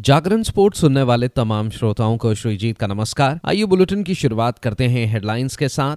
जागरण sports सुनने वाले तमाम श्रोताओं को श्रीजीत का नमस्कार। आइए बुलेटिन की शुरुआत करते हैं हेडलाइंस के साथ।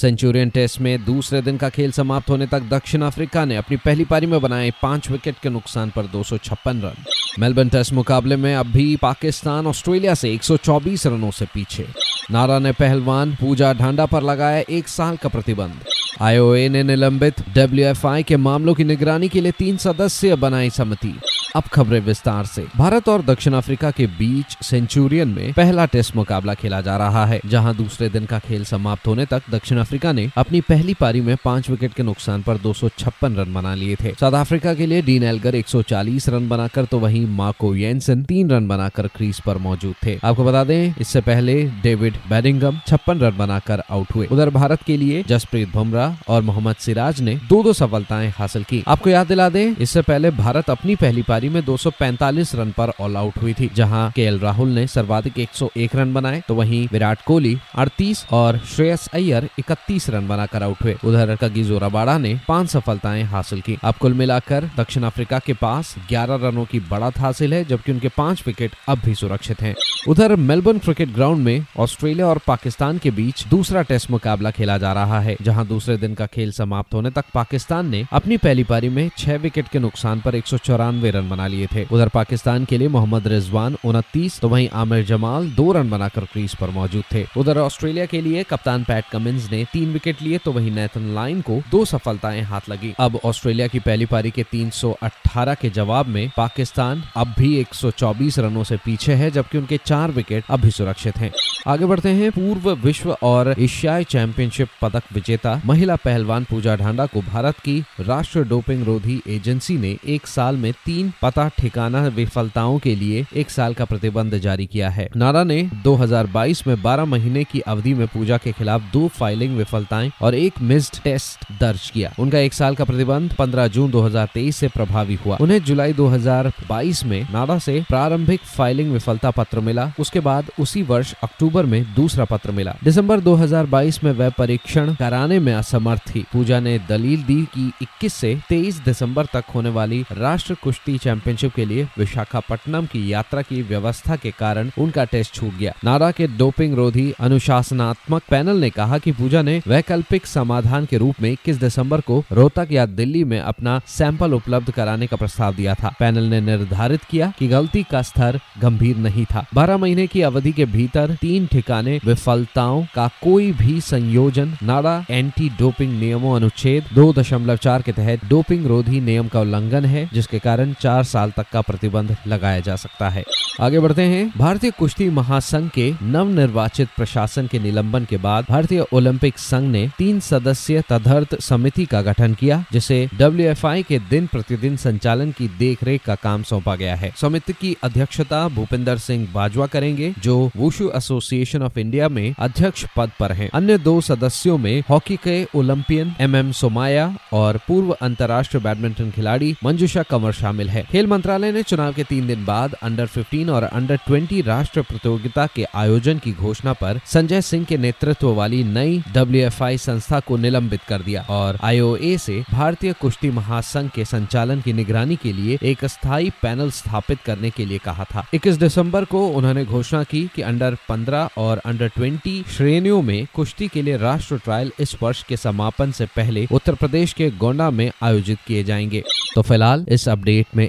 सेंचुरियन टेस्ट में दूसरे दिन का खेल समाप्त होने तक दक्षिण अफ्रीका ने अपनी पहली पारी में बनाए पाँच विकेट के नुकसान पर दो सौ छप्पन रन। मेलबर्न टेस्ट मुकाबले में अब भी पाकिस्तान ऑस्ट्रेलिया से 124 रनों से पीछे। नारा ने पहलवान पूजा ढांडा पर लगाया एक साल का प्रतिबंध। आईओए ने निलंबित डब्ल्यूएफआई के मामलों की निगरानी के लिए तीन सदस्य बनाई समिति। अब खबरें विस्तार से। भारत और दक्षिण अफ्रीका के बीच सेंचुरियन में पहला टेस्ट मुकाबला खेला जा रहा है, जहाँ दूसरे दिन का खेल समाप्त होने तक दक्षिण अफ्रीका ने अपनी पहली पारी में पाँच विकेट के नुकसान पर दो सौ छप्पन रन बना लिए थे। साउथ अफ्रीका के लिए डीन एलगर 140 रन बनाकर तो वहीं मार्को येंसन तीन रन बनाकर क्रीज पर मौजूद थे। आपको बता दें, इससे पहले डेविड बैडिंगम छप्पन रन बनाकर आउट हुए। उधर भारत के लिए जसप्रीत बुमराह और मोहम्मद सिराज ने दो दो सफलताएँ हासिल की। आपको याद दिला दें, इससे पहले भारत अपनी पहली पारी पारी में 245 रन पर ऑल आउट हुई थी, जहाँ के राहुल ने सर्वाधिक 101 रन बनाए। तो वहीं विराट कोहली 38 और श्रेयस अय्यर 31 रन बनाकर आउट हुए। उधर कगी जोराबाड़ा ने पाँच सफलताएँ हासिल की। अब कुल मिलाकर दक्षिण अफ्रीका के पास 11 रनों की बढ़त हासिल है, जबकि उनके पाँच विकेट अब भी सुरक्षित हैं। उधर मेलबर्न क्रिकेट ग्राउंड में ऑस्ट्रेलिया और पाकिस्तान के बीच दूसरा टेस्ट मुकाबला खेला जा रहा है, जहाँ दूसरे दिन का खेल समाप्त होने तक पाकिस्तान ने अपनी पहली पारी में छह विकेट के नुकसान पर एक रन बना लिए थे। उधर पाकिस्तान के लिए मोहम्मद रिजवान उनतीस तो वहीं आमिर जमाल दो रन बनाकर क्रीज पर मौजूद थे। उधर ऑस्ट्रेलिया के लिए कप्तान पैट कमिंस ने तीन विकेट लिए तो वहीं नेथन लाइन को दो सफलताएँ हाथ लगी। अब ऑस्ट्रेलिया की पहली पारी के 318 के जवाब में पाकिस्तान अब भी 124 रनों से पीछे है, जबकि उनके चार विकेट अब भी सुरक्षित हैं। आगे बढ़ते हैं, पूर्व विश्व और एशियाई चैंपियनशिप पदक विजेता महिला पहलवान पूजा ढांडा को भारत की राष्ट्रीय डोपिंग रोधी एजेंसी ने एक साल में तीन पता ठिकाना विफलताओं के लिए एक साल का प्रतिबंध जारी किया है। नारा ने 2022 में 12 महीने की अवधि में पूजा के खिलाफ दो फाइलिंग विफलताएँ और एक मिस्ड टेस्ट दर्ज किया। उनका एक साल का प्रतिबंध 15 जून 2023 से प्रभावी हुआ। उन्हें जुलाई 2022 में नारा से प्रारंभिक फाइलिंग विफलता पत्र मिला। उसके बाद उसी वर्ष अक्टूबर में दूसरा पत्र मिला। दिसंबर 2022 में वह परीक्षण कराने में असमर्थ थी। पूजा ने दलील दी कि 21 से 23 दिसंबर तक होने वाली राष्ट्र कुश्ती चैंपियनशिप के लिए विशाखापट्टनम की यात्रा की व्यवस्था के कारण उनका टेस्ट छूट गया। नारा के डोपिंग रोधी अनुशासनात्मक पैनल ने कहा कि पूजा ने वैकल्पिक समाधान के रूप में इक्कीस दिसंबर को रोहतक या दिल्ली में अपना सैंपल उपलब्ध कराने का प्रस्ताव दिया था। पैनल ने निर्धारित किया कि गलती का स्तर गंभीर नहीं था। बारह महीने की अवधि के भीतर तीन ठिकाने विफलताओं का कोई भी संयोजन, नारा एंटी डोपिंग नियमों अनुच्छेद दो दशमलव चार के तहत डोपिंग रोधी नियम का उल्लंघन है, जिसके कारण चार साल तक का प्रतिबंध लगाया जा सकता है। आगे बढ़ते हैं। भारतीय कुश्ती महासंघ के नव निर्वाचित प्रशासन के निलंबन के बाद भारतीय ओलंपिक संघ ने तीन सदस्यीय तदर्थ समिति का गठन किया, जिसे डब्ल्यूएफआई के दिन प्रतिदिन संचालन की देखरेख का काम सौंपा गया है। समिति की अध्यक्षता भूपिंदर सिंह बाजवा करेंगे, जो वुशु एसोसिएशन ऑफ़ इंडिया में अध्यक्ष पद पर हैं। अन्य दो सदस्यों में हॉकी के ओलंपियन एम एम सोमाया और पूर्व अंतर्राष्ट्रीय बैडमिंटन खिलाड़ी मंजुषा कंवर शामिल है। खेल मंत्रालय ने चुनाव के तीन दिन बाद अंडर 15 और अंडर 20 राष्ट्रीय प्रतियोगिता के आयोजन की घोषणा पर संजय सिंह के नेतृत्व वाली नई डब्ल्यूएफआई संस्था को निलंबित कर दिया और आईओए से भारतीय कुश्ती महासंघ के संचालन की निगरानी के लिए एक स्थायी पैनल स्थापित करने के लिए कहा था। इक्कीस दिसंबर को उन्होंने घोषणा की कि अंडर 15 और अंडर 20 श्रेणियों में कुश्ती के लिए राष्ट्र ट्रायल इस वर्ष के समापन से पहले उत्तर प्रदेश के गोंडा में आयोजित किए जाएँगे। तो फ़िलहाल इस अपडेट में